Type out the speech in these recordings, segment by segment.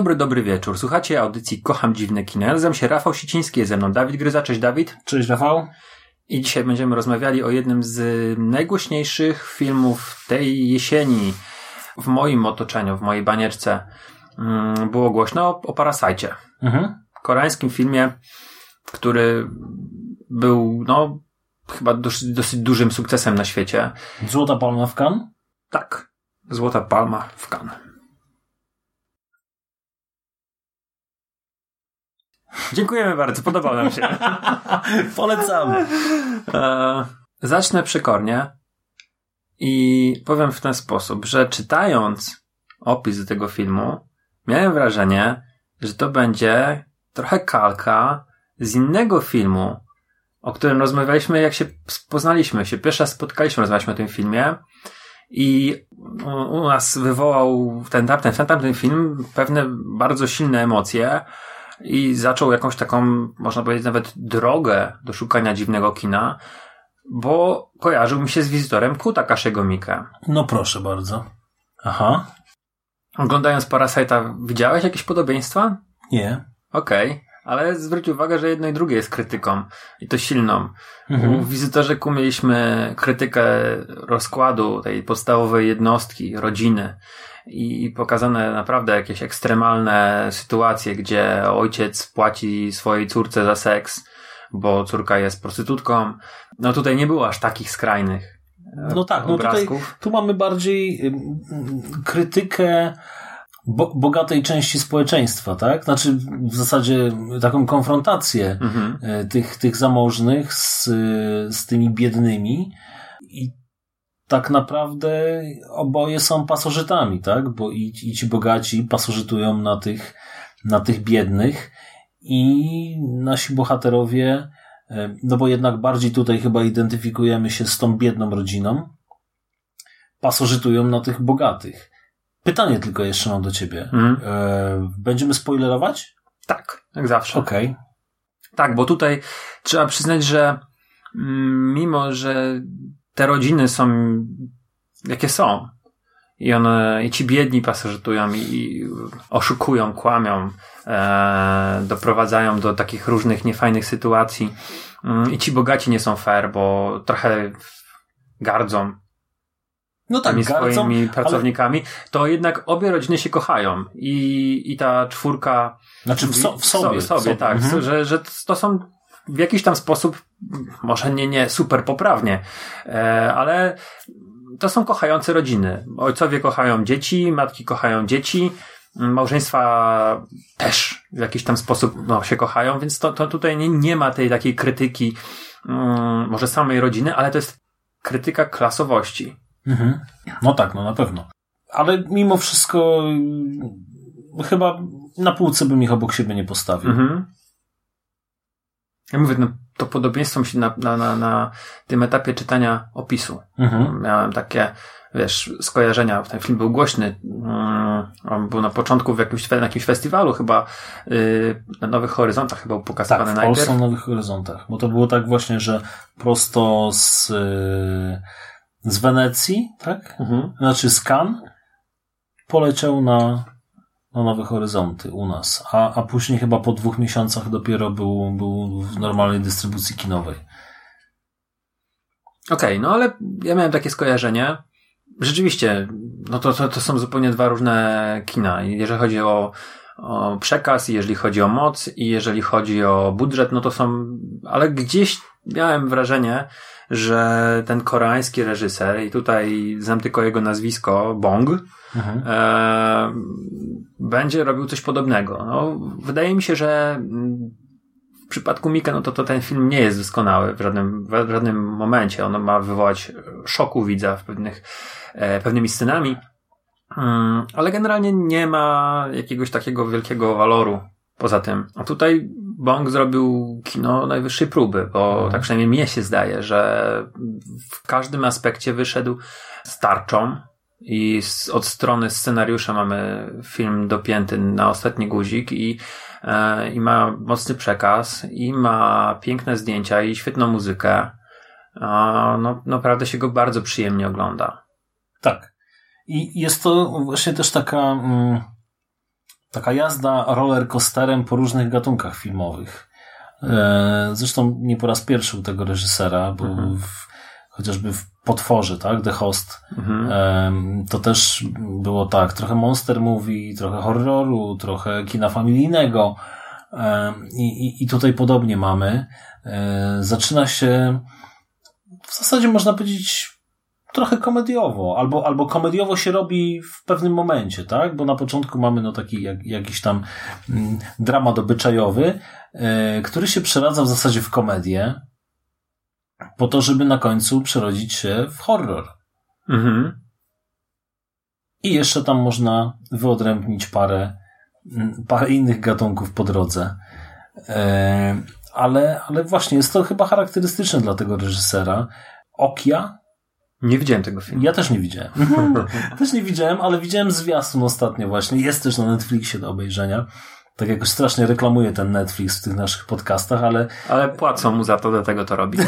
Dobry, dobry wieczór. Słuchacie audycji Kocham Dziwne Kino. Ja nazywam się Rafał Siciński, jest ze mną Dawid Gryza. Cześć Dawid. Cześć Rafał. I dzisiaj będziemy rozmawiali o jednym z najgłośniejszych filmów tej jesieni w moim otoczeniu, w mojej banierce. Mm, Było głośno o, o Parasajcie. Mhm. Koreańskim filmie, który był, no, chyba dosyć, dosyć dużym sukcesem na świecie. Złota Palma w Cannes? Tak. Złota Palma w Cannes. Dziękujemy bardzo, podobał nam się. Polecamy. E, zacznę przekornie i powiem w ten sposób, że czytając opis do tego filmu, miałem wrażenie, że to będzie trochę kalka z innego filmu, o którym rozmawialiśmy, jak się poznaliśmy, się pierwszy raz spotkaliśmy, rozmawialiśmy o tym filmie i u, nas wywołał ten tamten, ten tamten film pewne bardzo silne emocje, i zaczął jakąś taką, można powiedzieć, nawet drogę do szukania dziwnego kina, bo kojarzył mi się z wizytorem Kuta Kaszego Mika. No proszę bardzo. Aha. Oglądając Parasite'a, widziałeś jakieś podobieństwa? Nie. Okej, ale zwróć uwagę, że jedno i drugie jest krytyką i to silną. Mhm. U wizytorze Ku mieliśmy krytykę rozkładu tej podstawowej jednostki, rodziny i pokazane naprawdę jakieś ekstremalne sytuacje, gdzie ojciec płaci swojej córce za seks, bo córka jest prostytutką. No tutaj nie było aż takich skrajnych e, No tak, no tutaj tu mamy bardziej ym, krytykę bo, bogatej części społeczeństwa, tak? Znaczy w zasadzie taką konfrontację Mhm. y, tych, tych zamożnych z, y, z tymi biednymi tak naprawdę oboje są pasożytami, tak? Bo i, i ci bogaci pasożytują na tych, na tych biednych i nasi bohaterowie, no bo jednak bardziej tutaj chyba identyfikujemy się z tą biedną rodziną, pasożytują na tych bogatych. Pytanie tylko jeszcze mam do ciebie. E, Będziemy spoilerować? Tak, jak zawsze. Okej. Tak, bo tutaj trzeba przyznać, że mm, mimo, że te rodziny są jakie są i one, i ci biedni pasożytują i, i oszukują, kłamią, e, doprowadzają do takich różnych niefajnych sytuacji mm, i ci bogaci nie są fair, bo trochę gardzą No tak, tymi gardzą, swoimi ale, pracownikami, to jednak obie rodziny się kochają i, i ta czwórka znaczy w, so, w sobie. w sobie, tak. Mhm. Że, że to są w jakiś tam sposób, może nie, nie super poprawnie, e, ale to są kochające rodziny. Ojcowie kochają dzieci, matki kochają dzieci, małżeństwa też w jakiś tam sposób no, się kochają, więc to, to tutaj nie, nie ma tej takiej krytyki mm, może samej rodziny, ale to jest krytyka klasowości. Mhm. No tak, no na pewno. Ale mimo wszystko y, chyba na półce bym ich obok siebie nie postawił. Mhm. Ja mówię, no, to podobieństwo mi się na, na, na, na tym etapie czytania opisu. Mhm. Miałem takie, wiesz, skojarzenia. Ten film był głośny. Mm, On był na początku w jakimś, na jakimś festiwalu chyba yy, na Nowych Horyzontach chyba był Tak, pokazywany w najpierw. Polsce na Nowych Horyzontach. Bo to było tak właśnie, że prosto z, y, z Wenecji, tak? Mhm. Znaczy z Cannes poleciał na, na Nowe Horyzonty u nas. A, a później chyba po dwóch miesiącach dopiero był, był w normalnej dystrybucji kinowej. Okej, no ale ja miałem takie skojarzenie. Rzeczywiście, no to, to, to są zupełnie dwa różne kina. Jeżeli chodzi o, o przekaz, jeżeli chodzi o moc, i jeżeli chodzi o budżet, no to są, ale gdzieś miałem wrażenie, że ten koreański reżyser, i tutaj znam tylko jego nazwisko, Bong, Mhm. e, będzie robił coś podobnego. No, wydaje mi się, że mm, przypadku Mika, no to, to ten film nie jest doskonały w żadnym, w żadnym momencie. On ma wywołać szoku widza w pewnych, e, pewnymi scenami. Mm, ale generalnie nie ma jakiegoś takiego wielkiego waloru poza tym. A tutaj Bong zrobił kino najwyższej próby, bo Mhm. tak przynajmniej mnie się zdaje, że w każdym aspekcie wyszedł starczą i z, od strony scenariusza mamy film dopięty na ostatni guzik i, e, i ma mocny przekaz i ma piękne zdjęcia i świetną muzykę. A, no, naprawdę się go bardzo przyjemnie ogląda. Tak. I jest to właśnie też taka, mm, taka jazda roller coasterem po różnych gatunkach filmowych. E, zresztą nie po raz pierwszy u tego reżysera, bo Mhm. w, chociażby w Potworze, tak, The Host, Mhm. to też było tak, trochę monster movie, trochę horroru, trochę kina familijnego. I, i, I tutaj podobnie mamy. E, Zaczyna się w zasadzie można powiedzieć trochę komediowo, albo, albo komediowo się robi w pewnym momencie, tak? Bo na początku mamy no taki jak, jakiś tam mm, dramat obyczajowy, e, który się przeradza w zasadzie w komedię, po to, żeby na końcu przerodzić się w horror. Mhm. I jeszcze tam można wyodrębnić parę, mm, parę innych gatunków po drodze. E, ale, ale właśnie jest to chyba charakterystyczne dla tego reżysera. Okia Nie widziałem tego filmu. Ja też nie widziałem. też nie widziałem, ale widziałem zwiastun ostatnio właśnie. Jest też na Netflixie do obejrzenia. Tak jakoś strasznie reklamuje ten Netflix w tych naszych podcastach, ale Ale płacą mu za to, dlatego to robi.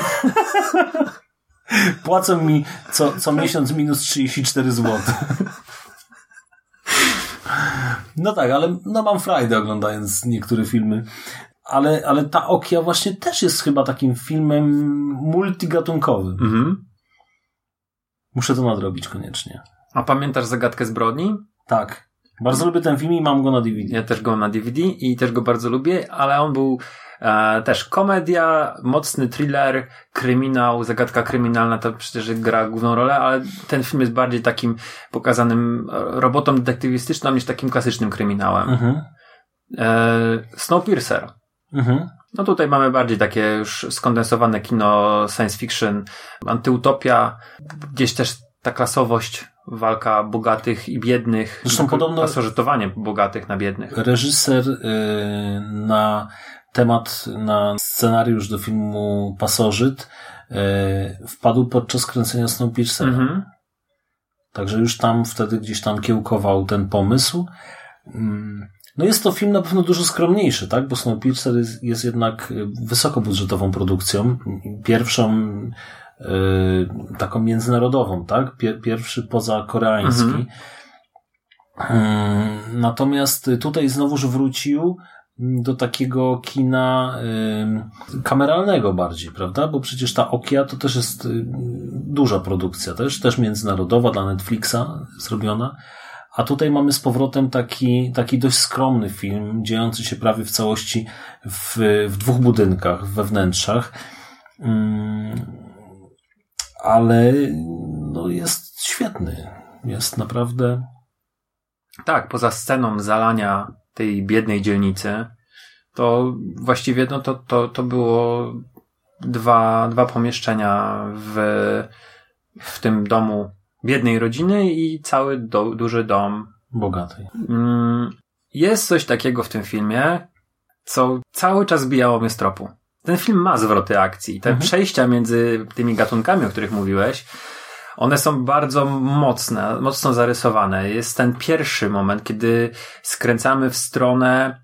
płacą mi co, co miesiąc minus 34 zł. No tak, ale no mam frajdę oglądając niektóre filmy. Ale, ale ta Okia właśnie też jest chyba takim filmem multigatunkowym. Mhm. Muszę to nadrobić koniecznie. A pamiętasz zagadkę zbrodni? Tak. Bardzo lubię ten film i mam go na DVD. Ja też go mam na DVD i też go bardzo lubię, ale on był e, też komedia, mocny thriller, kryminał, zagadka kryminalna to przecież gra główną rolę, ale ten film jest bardziej takim pokazanym e, robotą detektywistyczną niż takim klasycznym kryminałem. Mhm. E, Snowpiercer. Mhm. No tutaj mamy bardziej takie już skondensowane kino science fiction, antyutopia, gdzieś też ta klasowość, walka bogatych i biednych, Zresztą podobno- pasożytowanie bogatych na biednych. Reżyser y, na temat, na scenariusz do filmu Pasożyt y, wpadł podczas kręcenia Snowpiercera. Mhm. Także już tam wtedy gdzieś tam kiełkował ten pomysł. Mm, No jest to film na pewno dużo skromniejszy, tak? Bo Snowpiercer jest, jest jednak y, wysokobudżetową produkcją. Pierwszą y, taką międzynarodową, tak? Pier, pierwszy poza koreański. Mhm. Mm, Natomiast tutaj znowuż wrócił do takiego kina y, kameralnego bardziej, prawda? Bo przecież ta Okia to też jest y, duża produkcja, też, też międzynarodowa dla Netflixa zrobiona. A tutaj mamy z powrotem taki, taki dość skromny film, dziejący się prawie w całości w, w dwóch budynkach, we wnętrzach. Mm, ale no, jest świetny. Jest naprawdę Tak, poza sceną zalania tej biednej dzielnicy, to właściwie no to, to, to było dwa, dwa pomieszczenia w, w tym domu biednej rodziny i cały do, duży dom. bogatej. Mm, Jest coś takiego w tym filmie, co cały czas bijało mnie z tropu. Ten film ma zwroty akcji. Te przejścia między tymi gatunkami, o których mówiłeś, one są bardzo mocne, mocno zarysowane. Jest ten pierwszy moment, kiedy skręcamy w stronę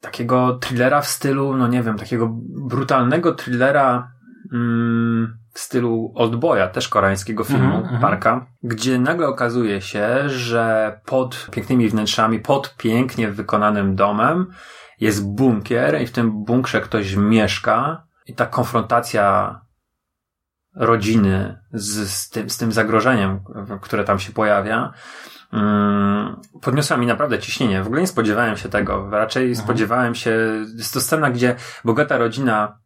takiego thrillera w stylu, no nie wiem, takiego brutalnego thrillera mm, w stylu Oldboya, też koreańskiego filmu, Mhm, mhm. Parka, gdzie nagle okazuje się, że pod pięknymi wnętrzami, pod pięknie wykonanym domem jest bunkier i w tym bunkrze ktoś mieszka i ta konfrontacja rodziny z, z, tym, z tym zagrożeniem, które tam się pojawia, mm, podniosła mi naprawdę ciśnienie. W ogóle nie spodziewałem się tego. Raczej spodziewałem się, jest to scena, gdzie bogata rodzina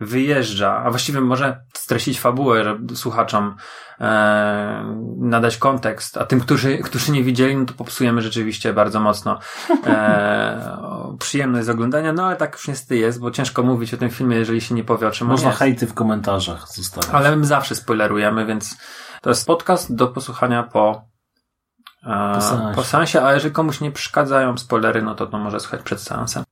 wyjeżdża, a właściwie może streścić fabułę, żeby słuchaczom e, nadać kontekst, a tym, którzy, którzy nie widzieli, no to popsujemy rzeczywiście bardzo mocno e, przyjemność z oglądania, no ale tak już niestety jest, bo ciężko mówić o tym filmie, jeżeli się nie powie o czym Można jest. hejty w komentarzach zostawiać. Ale my zawsze spoilerujemy, więc to jest podcast do posłuchania po, e, Po seansie. po seansie, a jeżeli komuś nie przeszkadzają spoilery, no to to może słuchać przed seansem.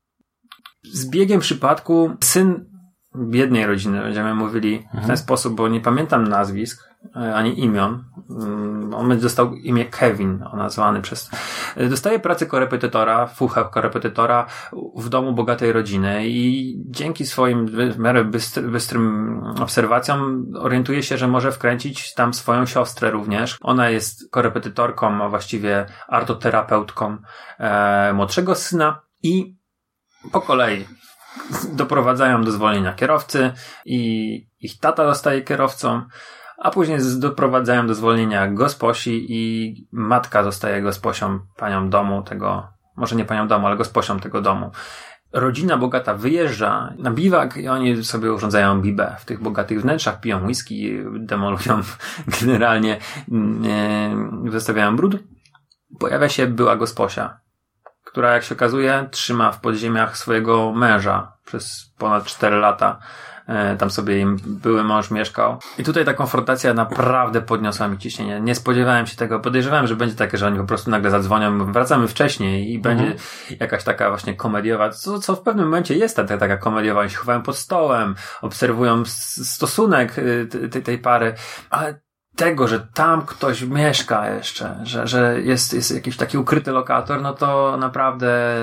Z biegiem przypadku syn biednej rodziny, będziemy mówili w Mhm. ten sposób, bo nie pamiętam nazwisk, e, ani imion. Mm, On dostał imię Kevin, nazwany przez... Dostaje pracę korepetytora, fucha korepetytora w domu bogatej rodziny i dzięki swoim w miarę bystr, bystrym obserwacjom orientuje się, że może wkręcić tam swoją siostrę również. Ona jest korepetytorką, a właściwie artoterapeutką e, młodszego syna i po kolei doprowadzają do zwolnienia kierowcy i ich tata zostaje kierowcą, a później doprowadzają do zwolnienia gosposi i matka zostaje gosposią, panią domu tego, może nie panią domu, ale gosposią tego domu. Rodzina bogata wyjeżdża na biwak i oni sobie urządzają bibę w tych bogatych wnętrzach, piją whisky, demolują generalnie, yy, brud. Pojawia się była gosposia, która jak się okazuje trzyma w podziemiach swojego męża przez ponad 4 lata. E, Tam sobie im były mąż mieszkał. I tutaj ta konfrontacja naprawdę podniosła mi ciśnienie. Nie spodziewałem się tego. Podejrzewałem, że będzie takie, że oni po prostu nagle zadzwonią, wracamy wcześniej i będzie jakaś taka właśnie komediowa, co, co w pewnym momencie jest ta, ta, taka komediowa. Oni się chowają pod stołem, obserwują stosunek y, te- te- tej pary, ale tego, że tam ktoś mieszka jeszcze, że, że jest, jest jakiś taki ukryty lokator, no to naprawdę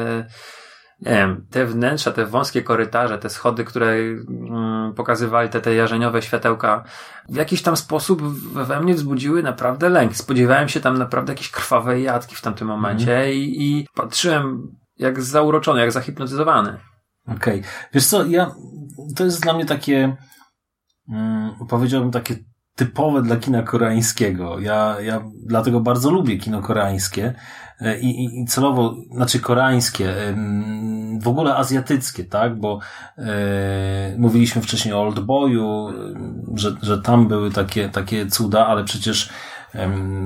nie wiem, te wnętrza, te wąskie korytarze, te schody, które mm, pokazywali te, te jarzeniowe światełka, w jakiś tam sposób we mnie wzbudziły naprawdę lęk. Spodziewałem się tam naprawdę jakiejś krwawej jatki w tamtym momencie i, i patrzyłem jak zauroczony, jak zahipnotyzowany. Okej. Wiesz co, ja, to jest dla mnie takie, mm, powiedziałbym takie typowe dla kina koreańskiego. Ja, ja dlatego bardzo lubię kino koreańskie e, i, i, celowo, znaczy koreańskie, w ogóle azjatyckie, tak, bo e, mówiliśmy wcześniej o Oldboyu, em, że, że tam były takie, takie cuda, ale przecież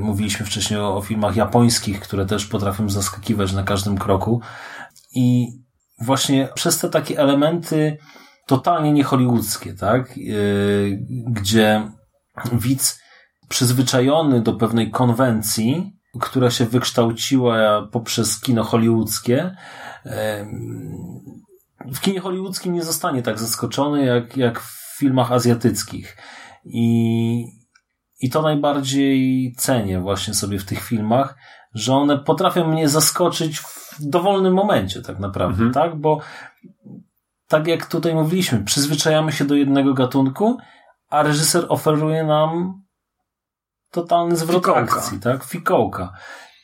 mówiliśmy wcześniej o, o filmach japońskich, które też potrafią zaskakiwać na każdym kroku i właśnie przez te takie elementy totalnie nie hollywoodzkie, tak? Yy, gdzie widz przyzwyczajony do pewnej konwencji, która się wykształciła poprzez kino hollywoodzkie, w kinie hollywoodzkim nie zostanie tak zaskoczony jak, jak w filmach azjatyckich. I, I to najbardziej cenię właśnie sobie w tych filmach, że one potrafią mnie zaskoczyć w dowolnym momencie, tak naprawdę, Mhm. tak? Bo tak jak tutaj mówiliśmy, przyzwyczajamy się do jednego gatunku, a reżyser oferuje nam totalny zwrot Fikołka. akcji, tak? Fikołka.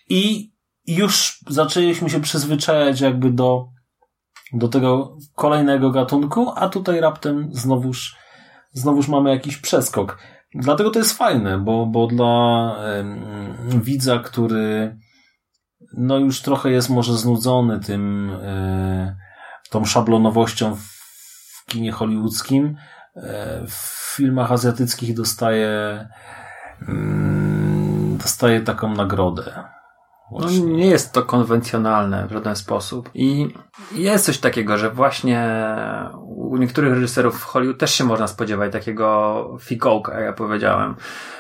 I już zaczęliśmy się przyzwyczajać jakby do, do tego kolejnego gatunku, a tutaj raptem znowuż, znowuż mamy jakiś przeskok. Dlatego to jest fajne, bo, bo dla em, widza, który no już trochę jest może znudzony tym, e, tą szablonowością w, kinie hollywoodzkim, e, w filmach azjatyckich dostaje mm, dostaje taką nagrodę. No, nie jest to konwencjonalne w żaden sposób. I jest coś takiego, że właśnie u niektórych reżyserów w Hollywood też się można spodziewać takiego fikołka, jak ja powiedziałem.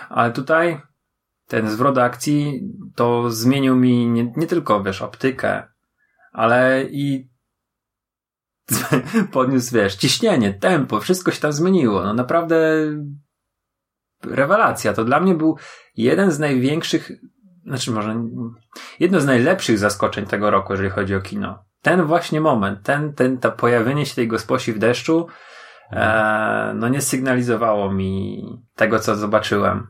Ale tutaj ten zwrot akcji to zmienił mi nie, nie tylko, wiesz, optykę, ale i podniósł, wiesz, ciśnienie, tempo, wszystko się tam zmieniło. No naprawdę rewelacja. To dla mnie był jeden z największych, znaczy może jedno z najlepszych zaskoczeń tego roku, jeżeli chodzi o kino. Ten właśnie moment, ten, ten, to pojawienie się tej gosposi w deszczu, e, no nie sygnalizowało mi tego, co zobaczyłem.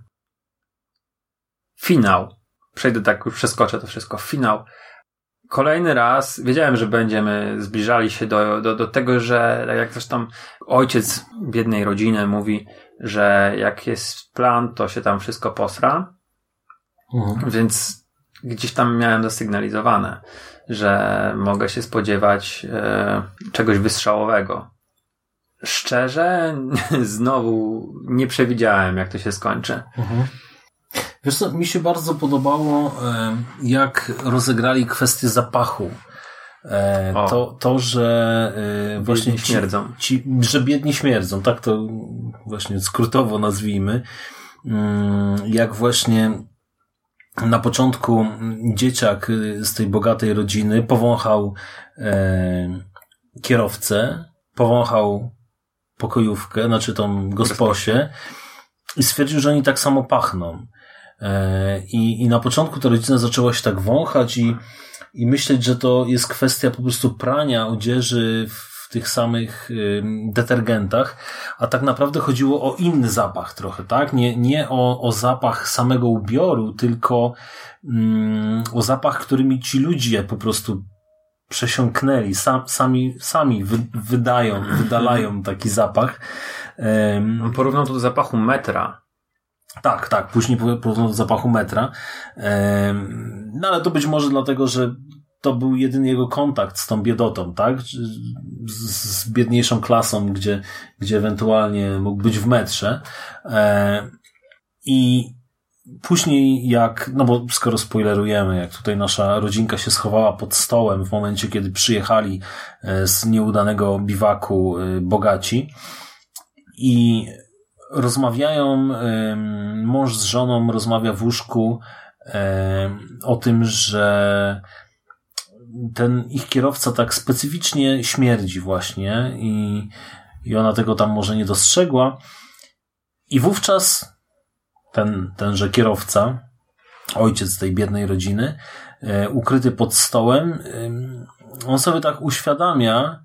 Finał. Przejdę tak, już przeskoczę to wszystko. Finał. Kolejny raz wiedziałem, że będziemy zbliżali się do, do, do tego, że tak jak zresztą ojciec biednej rodziny mówi, że jak jest plan, to się tam wszystko posra. Mhm. Więc gdzieś tam miałem zasygnalizowane, że mogę się spodziewać e, czegoś wystrzałowego. szczerze, znowu nie przewidziałem, jak to się skończy. Mhm. Wiesz co, mi się bardzo podobało, jak rozegrali kwestię zapachu. E, O. To, to, że e, właśnie Biedni śmierdzą. Ci, że biedni śmierdzą, tak to właśnie skrótowo nazwijmy. Mm, Jak właśnie na początku dzieciak z tej bogatej rodziny powąchał e, kierowcę, powąchał pokojówkę, znaczy tą gosposię i stwierdził, że oni tak samo pachną. E, I, I na początku ta rodzina zaczęła się tak wąchać i, i myśleć, że to jest kwestia po prostu prania odzieży w tych samych detergentach, a tak naprawdę chodziło o inny zapach trochę, tak? Nie, nie o, o zapach samego ubioru, tylko mm, o zapach, którymi ci ludzie po prostu przesiąknęli, sam, sami, sami wy, wydają, wydalają taki zapach. On porównał to do zapachu metra. Tak, tak, później do zapachu metra. No ale to być może dlatego, że to był jedyny jego kontakt z tą biedotą, tak? Z, biedniejszą klasą, gdzie, gdzie ewentualnie mógł być w metrze. I później jak, no bo skoro spoilerujemy, jak tutaj nasza rodzinka się schowała pod stołem w momencie, kiedy przyjechali e, z nieudanego biwaku e, bogaci i rozmawiają, mąż z żoną rozmawia w łóżku o tym, że ten ich kierowca tak specyficznie śmierdzi właśnie i, i ona tego tam może nie dostrzegła. I wówczas ten, tenże kierowca, ojciec tej biednej rodziny, e, ukryty pod stołem, em, on sobie tak uświadamia,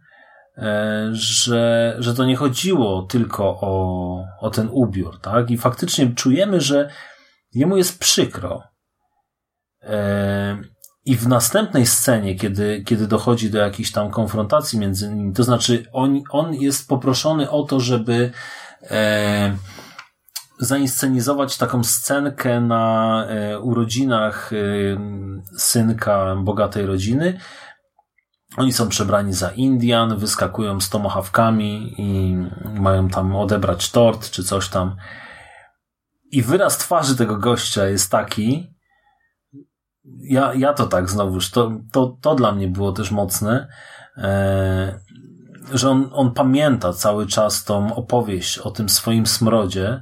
że, że to nie chodziło tylko o, o ten ubiór, tak? I faktycznie czujemy, że jemu jest przykro. E, I w następnej scenie, kiedy, kiedy dochodzi do jakiejś tam konfrontacji między nimi, to znaczy on, on jest poproszony o to, żeby e, zainscenizować taką scenkę na e, urodzinach e, synka bogatej rodziny, oni są przebrani za Indian, wyskakują z tomahawkami i mają tam odebrać tort czy coś tam. I wyraz twarzy tego gościa jest taki, ja, ja to tak znowuż, to, to, to dla mnie było też mocne, e, że on, on pamięta cały czas tą opowieść o tym swoim smrodzie,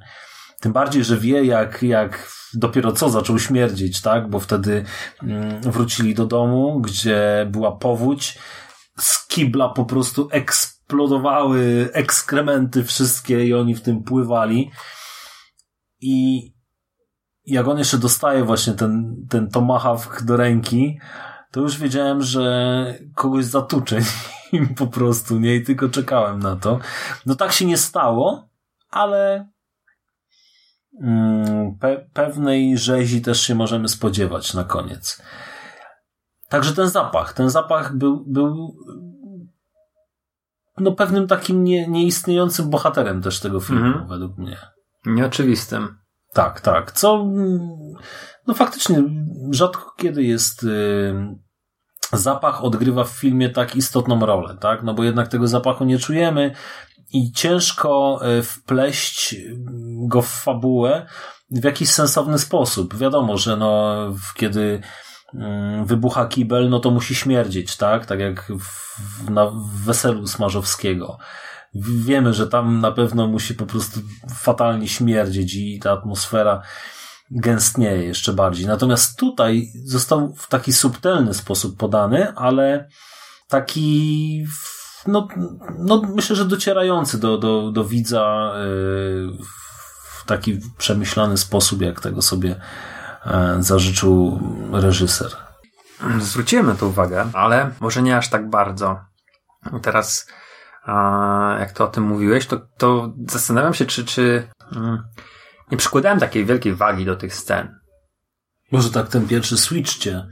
tym bardziej, że wie jak, jak dopiero co zaczął śmierdzić, tak? Bo wtedy mm, wrócili do domu, gdzie była powódź, z kibla po prostu eksplodowały ekskrementy wszystkie i oni w tym pływali. I jak on jeszcze dostaje właśnie ten, ten tomahawk do ręki, to już wiedziałem, że kogoś zatuczę im po prostu, nie? I tylko czekałem na to. No tak się nie stało, ale pe pewnej rzezi też się możemy spodziewać na koniec. Także ten zapach, ten zapach był, był no pewnym takim nie, nieistniejącym bohaterem też tego filmu, Mhm. według mnie. Nieoczywistym. Tak, tak. Co, mm, no faktycznie, rzadko kiedy jest y, zapach odgrywa w filmie tak istotną rolę, tak? No bo jednak tego zapachu nie czujemy i ciężko y, wpleść go w fabułę w jakiś sensowny sposób. Wiadomo, że no, kiedy mm, wybucha kibel, no to musi śmierdzieć, tak? Tak jak w, na weselu Smarzowskiego. Wiemy, że tam na pewno musi po prostu fatalnie śmierdzieć i ta atmosfera gęstnieje jeszcze bardziej. Natomiast tutaj został w taki subtelny sposób podany, ale taki no, no myślę, że docierający do, do, do widza yy, w taki przemyślany sposób, jak tego sobie e, zażyczył reżyser. Zwróciłem na to uwagę, ale może nie aż tak bardzo. Teraz, jak to o tym mówiłeś, to, to zastanawiam się, czy, czy mm, nie przykładałem takiej wielkiej wagi do tych scen. Może tak ten pierwszy switch cię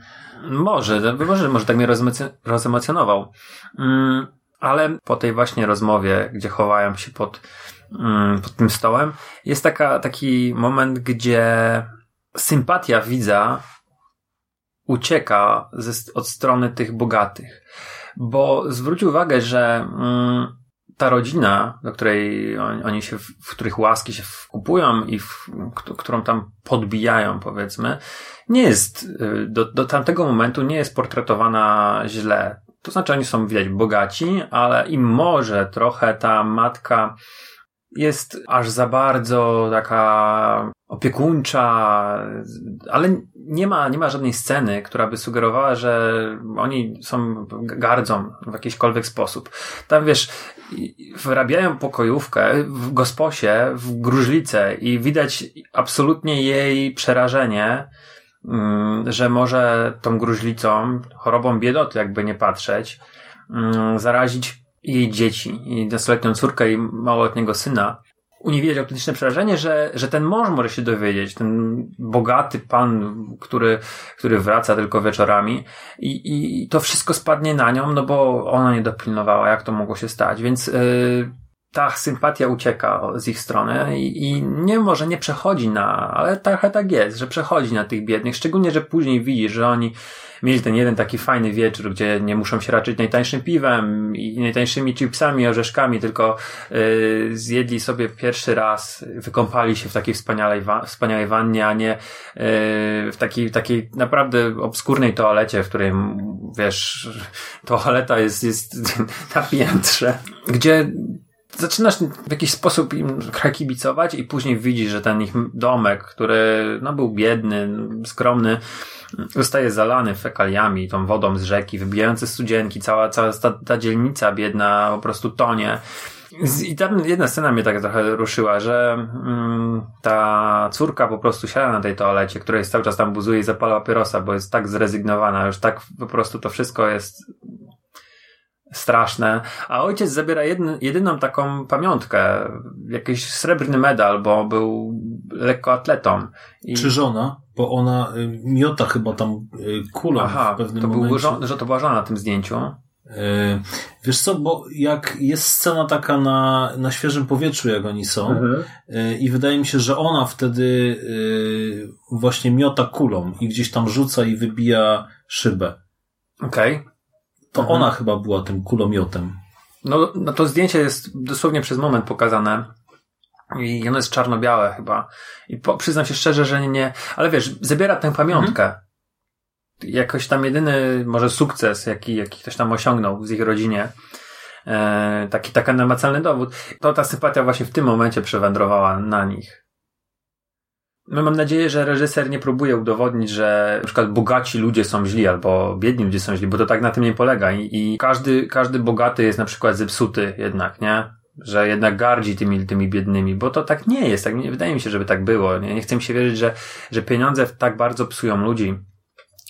Może, może, może tak mnie rozemoc- rozemocjonował. Mm, ale po tej właśnie rozmowie, gdzie chowają się pod, mm, pod tym stołem, jest taka, taki moment, gdzie sympatia widza ucieka ze, od strony tych bogatych. Bo zwróć uwagę, że mm, ta rodzina, do której oni się, w których łaski się wkupują i w, którą tam podbijają, powiedzmy, nie jest, y, do, do tamtego momentu nie jest portretowana źle. To znaczy, oni są widać bogaci, ale im może trochę ta matka jest aż za bardzo taka opiekuńcza, ale nie ma, nie ma żadnej sceny, która by sugerowała, że oni są gardzą w jakiśkolwiek sposób. Tam wiesz, wyrabiają pokojówkę w gosposie, w gruźlicę i widać absolutnie jej przerażenie, że może tą gruźlicą, chorobą biedoty, jakby nie patrzeć, mm, zarazić jej dzieci, i nastoletnią córkę i małoletniego syna. U niej widać autentyczne przerażenie, że, że ten mąż może się dowiedzieć, ten bogaty pan, który, który wraca tylko wieczorami i, i to wszystko spadnie na nią, no bo ona nie dopilnowała, jak to mogło się stać, więc yy, ta sympatia ucieka z ich strony i, i nie może nie przechodzi na, ale trochę tak jest, że przechodzi na tych biednych, szczególnie, że później widzi, że oni mieli ten jeden taki fajny wieczór, gdzie nie muszą się raczyć najtańszym piwem i najtańszymi chipsami, orzeszkami, tylko yy, zjedli sobie pierwszy raz, wykąpali się w takiej wspaniałej, wa wspaniałej wannie, a nie yy, w takiej, takiej naprawdę obskurnej toalecie, w której, wiesz, toaleta jest, jest na piętrze, gdzie zaczynasz w jakiś sposób im kibicować i później widzisz, że ten ich domek, który no, był biedny, skromny, zostaje zalany fekaliami, tą wodą z rzeki, wybijające studzienki, cała, cała ta, ta dzielnica biedna po prostu tonie. I tam jedna scena mnie tak trochę ruszyła, że mm, ta córka po prostu siada na tej toalecie, która jest cały czas tam buzuje i zapala papierosa, bo jest tak zrezygnowana, już tak po prostu to wszystko jest straszne, a ojciec zabiera jedny, jedyną taką pamiątkę, jakiś srebrny medal, bo był lekkoatletą. I... Czy żona? Bo ona y, miota chyba tam y, kulą Aha, w pewnym to momencie. Był żon, że to była żona na tym zdjęciu. Y, wiesz co, bo jak jest scena taka na, na świeżym powietrzu, jak oni są, mhm. i wydaje mi się, że ona wtedy właśnie miota kulą i gdzieś tam rzuca i wybija szybę. Okej. Okay. To mhm. ona chyba była tym kulomiotem. No, no to zdjęcie jest dosłownie przez moment pokazane. I ono jest czarno-białe chyba. I po, przyznam się szczerze, że nie, nie. Ale wiesz, zabiera tę pamiątkę. Mhm. Jakoś tam jedyny może sukces, jaki, jaki ktoś tam osiągnął z ich rodzinie. E, taki, taki namacalny dowód. To ta sympatia właśnie w tym momencie przewędrowała na nich. No mam nadzieję, że reżyser nie próbuje udowodnić, że na przykład bogaci ludzie są źli albo biedni ludzie są źli, bo to tak na tym nie polega i, i każdy, każdy bogaty jest na przykład zepsuty jednak, nie? Że jednak gardzi tymi, tymi biednymi, bo to tak nie jest, tak nie wydaje mi się, żeby tak było. Nie, nie chcę mi się wierzyć, że, że pieniądze tak bardzo psują ludzi.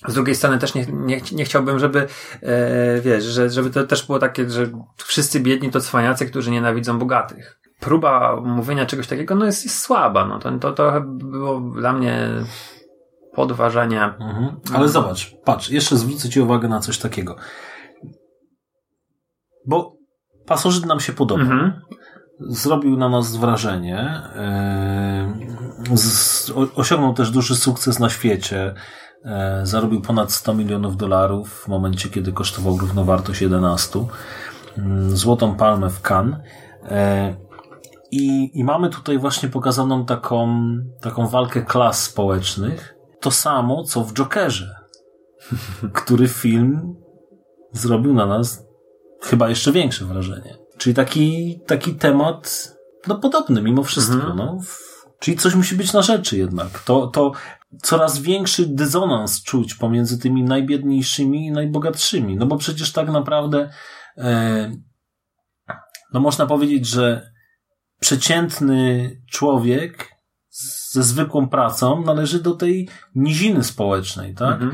Z drugiej strony też nie, nie, nie chciałbym, żeby, e, wiesz, że, żeby to też było takie, że wszyscy biedni to cwaniacy, którzy nienawidzą bogatych próba mówienia czegoś takiego no jest, jest słaba. No. To, to trochę było dla mnie podważenie. Mhm. Ale zobacz, patrz, jeszcze zwrócę Ci uwagę na coś takiego. Bo pasożyt nam się podoba. Mhm. Zrobił na nas wrażenie. Yy, z, osiągnął też duży sukces na świecie. Yy, zarobił ponad 100 milionów dolarów w momencie, kiedy kosztował równowartość 11. Yy, złotą palmę w Cannes. I, I mamy tutaj właśnie pokazaną taką, taką walkę klas społecznych. To samo, co w Jokerze, który film zrobił na nas chyba jeszcze większe wrażenie. Czyli taki, taki temat, no podobny mimo wszystko, mhm. no. Czyli coś musi być na rzeczy jednak. To, to coraz większy dysonans czuć pomiędzy tymi najbiedniejszymi i najbogatszymi. No bo przecież tak naprawdę, e, no można powiedzieć, że przeciętny człowiek ze zwykłą pracą należy do tej niziny społecznej, tak? Mhm.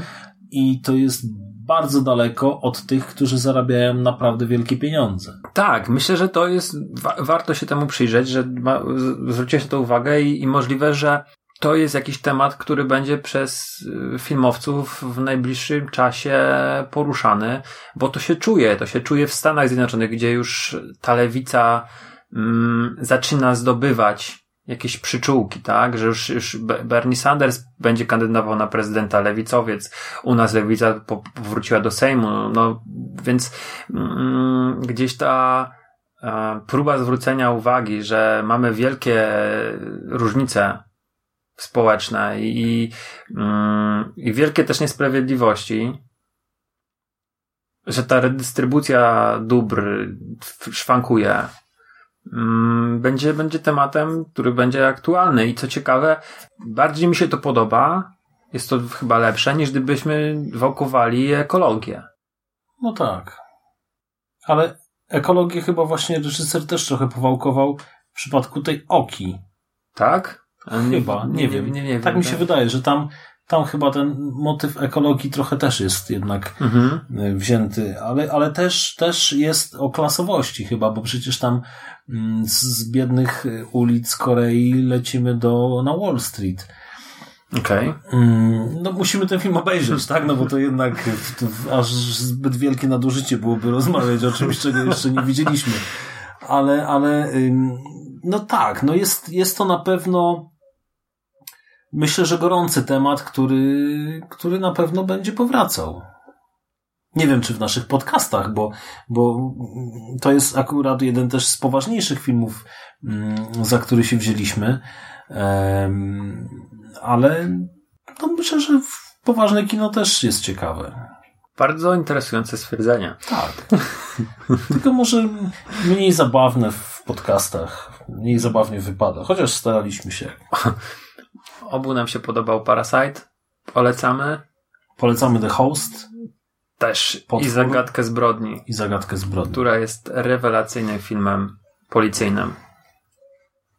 I to jest bardzo daleko od tych, którzy zarabiają naprawdę wielkie pieniądze. Tak, myślę, że to jest, wa warto się temu przyjrzeć, że ma, zwróciłeś na to uwagę i, i możliwe, że to jest jakiś temat, który będzie przez y, filmowców w najbliższym czasie poruszany, bo to się czuje, to się czuje w Stanach Zjednoczonych, gdzie już ta lewica mm, zaczyna zdobywać jakieś przyczółki, tak? Że już, już Bernie Sanders będzie kandydował na prezydenta lewicowiec, u nas lewica powróciła do Sejmu, no, więc mm, gdzieś ta e, próba zwrócenia uwagi, że mamy wielkie różnice społeczne i, mm, i wielkie też niesprawiedliwości, że ta redystrybucja dóbr szwankuje, będzie, będzie tematem, który będzie aktualny. I co ciekawe, bardziej mi się to podoba, jest to chyba lepsze, niż gdybyśmy wałkowali ekologię. No tak. Ale ekologię chyba właśnie reżyser też trochę powałkował w przypadku tej Oki. Tak? Chyba, nie, nie, wiem. Nie, nie, tak mi się wydaje, że tam, tam chyba ten motyw ekologii trochę też jest jednak mhm. E, wzięty, ale, ale też, też jest o klasowości chyba, bo przecież tam mm, z biednych ulic Korei lecimy do, na Wall Street. Okej. Okay. Mm, no musimy ten film obejrzeć, tak? No bo to jednak aż zbyt wielkie nadużycie byłoby rozmawiać o czymś, czego jeszcze nie widzieliśmy. Ale, ale no tak, no jest, jest to na pewno myślę, że gorący temat, który, który na pewno będzie powracał. Nie wiem, czy w naszych podcastach, bo, bo to jest akurat jeden też z poważniejszych filmów, mm, za który się wzięliśmy. Ale no myślę, że poważne kino też jest ciekawe. Bardzo interesujące stwierdzenie. Tak. Tylko może mniej zabawne w podcastach, mniej zabawnie wypada, chociaż staraliśmy się. Obu nam się podobał Parasite. Polecamy. Polecamy The Host. Też. Potwór. I Zagadkę zbrodni. I Zagadkę zbrodni. Która jest rewelacyjnym filmem policyjnym.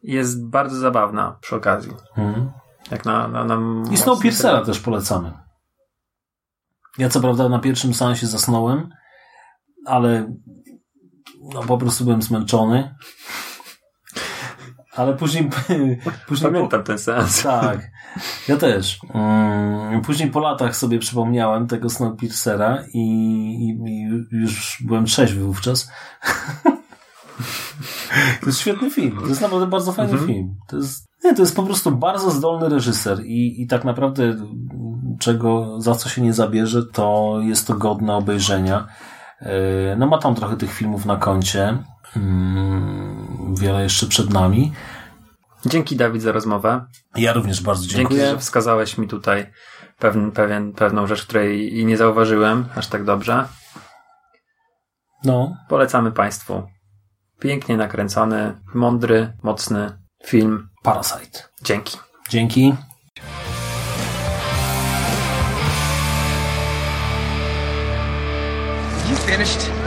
Jest bardzo zabawna przy okazji. Mhm. Jak na, na, na I Snowpiercera też polecamy. Ja co prawda na pierwszym sensie zasnąłem, ale no po prostu byłem zmęczony. Ale później... później Pamiętam po... ten sens. Tak, ja też. Później po latach sobie przypomniałem tego Snowpiercera i, i, i już byłem trzeźwy wówczas. to jest świetny film. To jest naprawdę bardzo fajny mhm. film. To jest, nie, to jest po prostu bardzo zdolny reżyser i, i tak naprawdę czego, za co się nie zabierze, to jest to godne obejrzenia. E, no ma tam trochę tych filmów na koncie. Mm, wiele jeszcze przed nami. Dzięki Dawid za rozmowę. Ja również bardzo dziękuję. Dzięki, że wskazałeś mi tutaj pewien, pewien, pewną rzecz, której i nie zauważyłem aż tak dobrze. No. Polecamy Państwu. Pięknie nakręcony, mądry, mocny film. Parasite. Dzięki. Dzięki. You finished?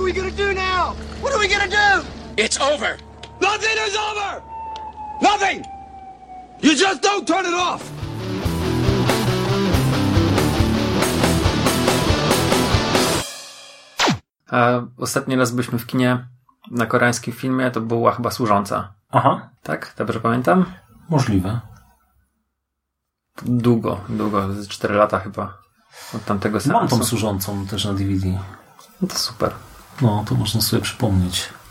Are we gonna do now? What are we gonna do? It's over. Nothing is over. Nothing. You just don't turn it off. A ostatni raz byliśmy w kinie na koreańskim filmie, to była chyba służąca. Aha. Tak? Dobrze pamiętam? Możliwe. Długo, długo, z 4 lata chyba od tamtego seansu. Mam tą służącą też na DVD. No to super. No, to można sobie przypomnieć.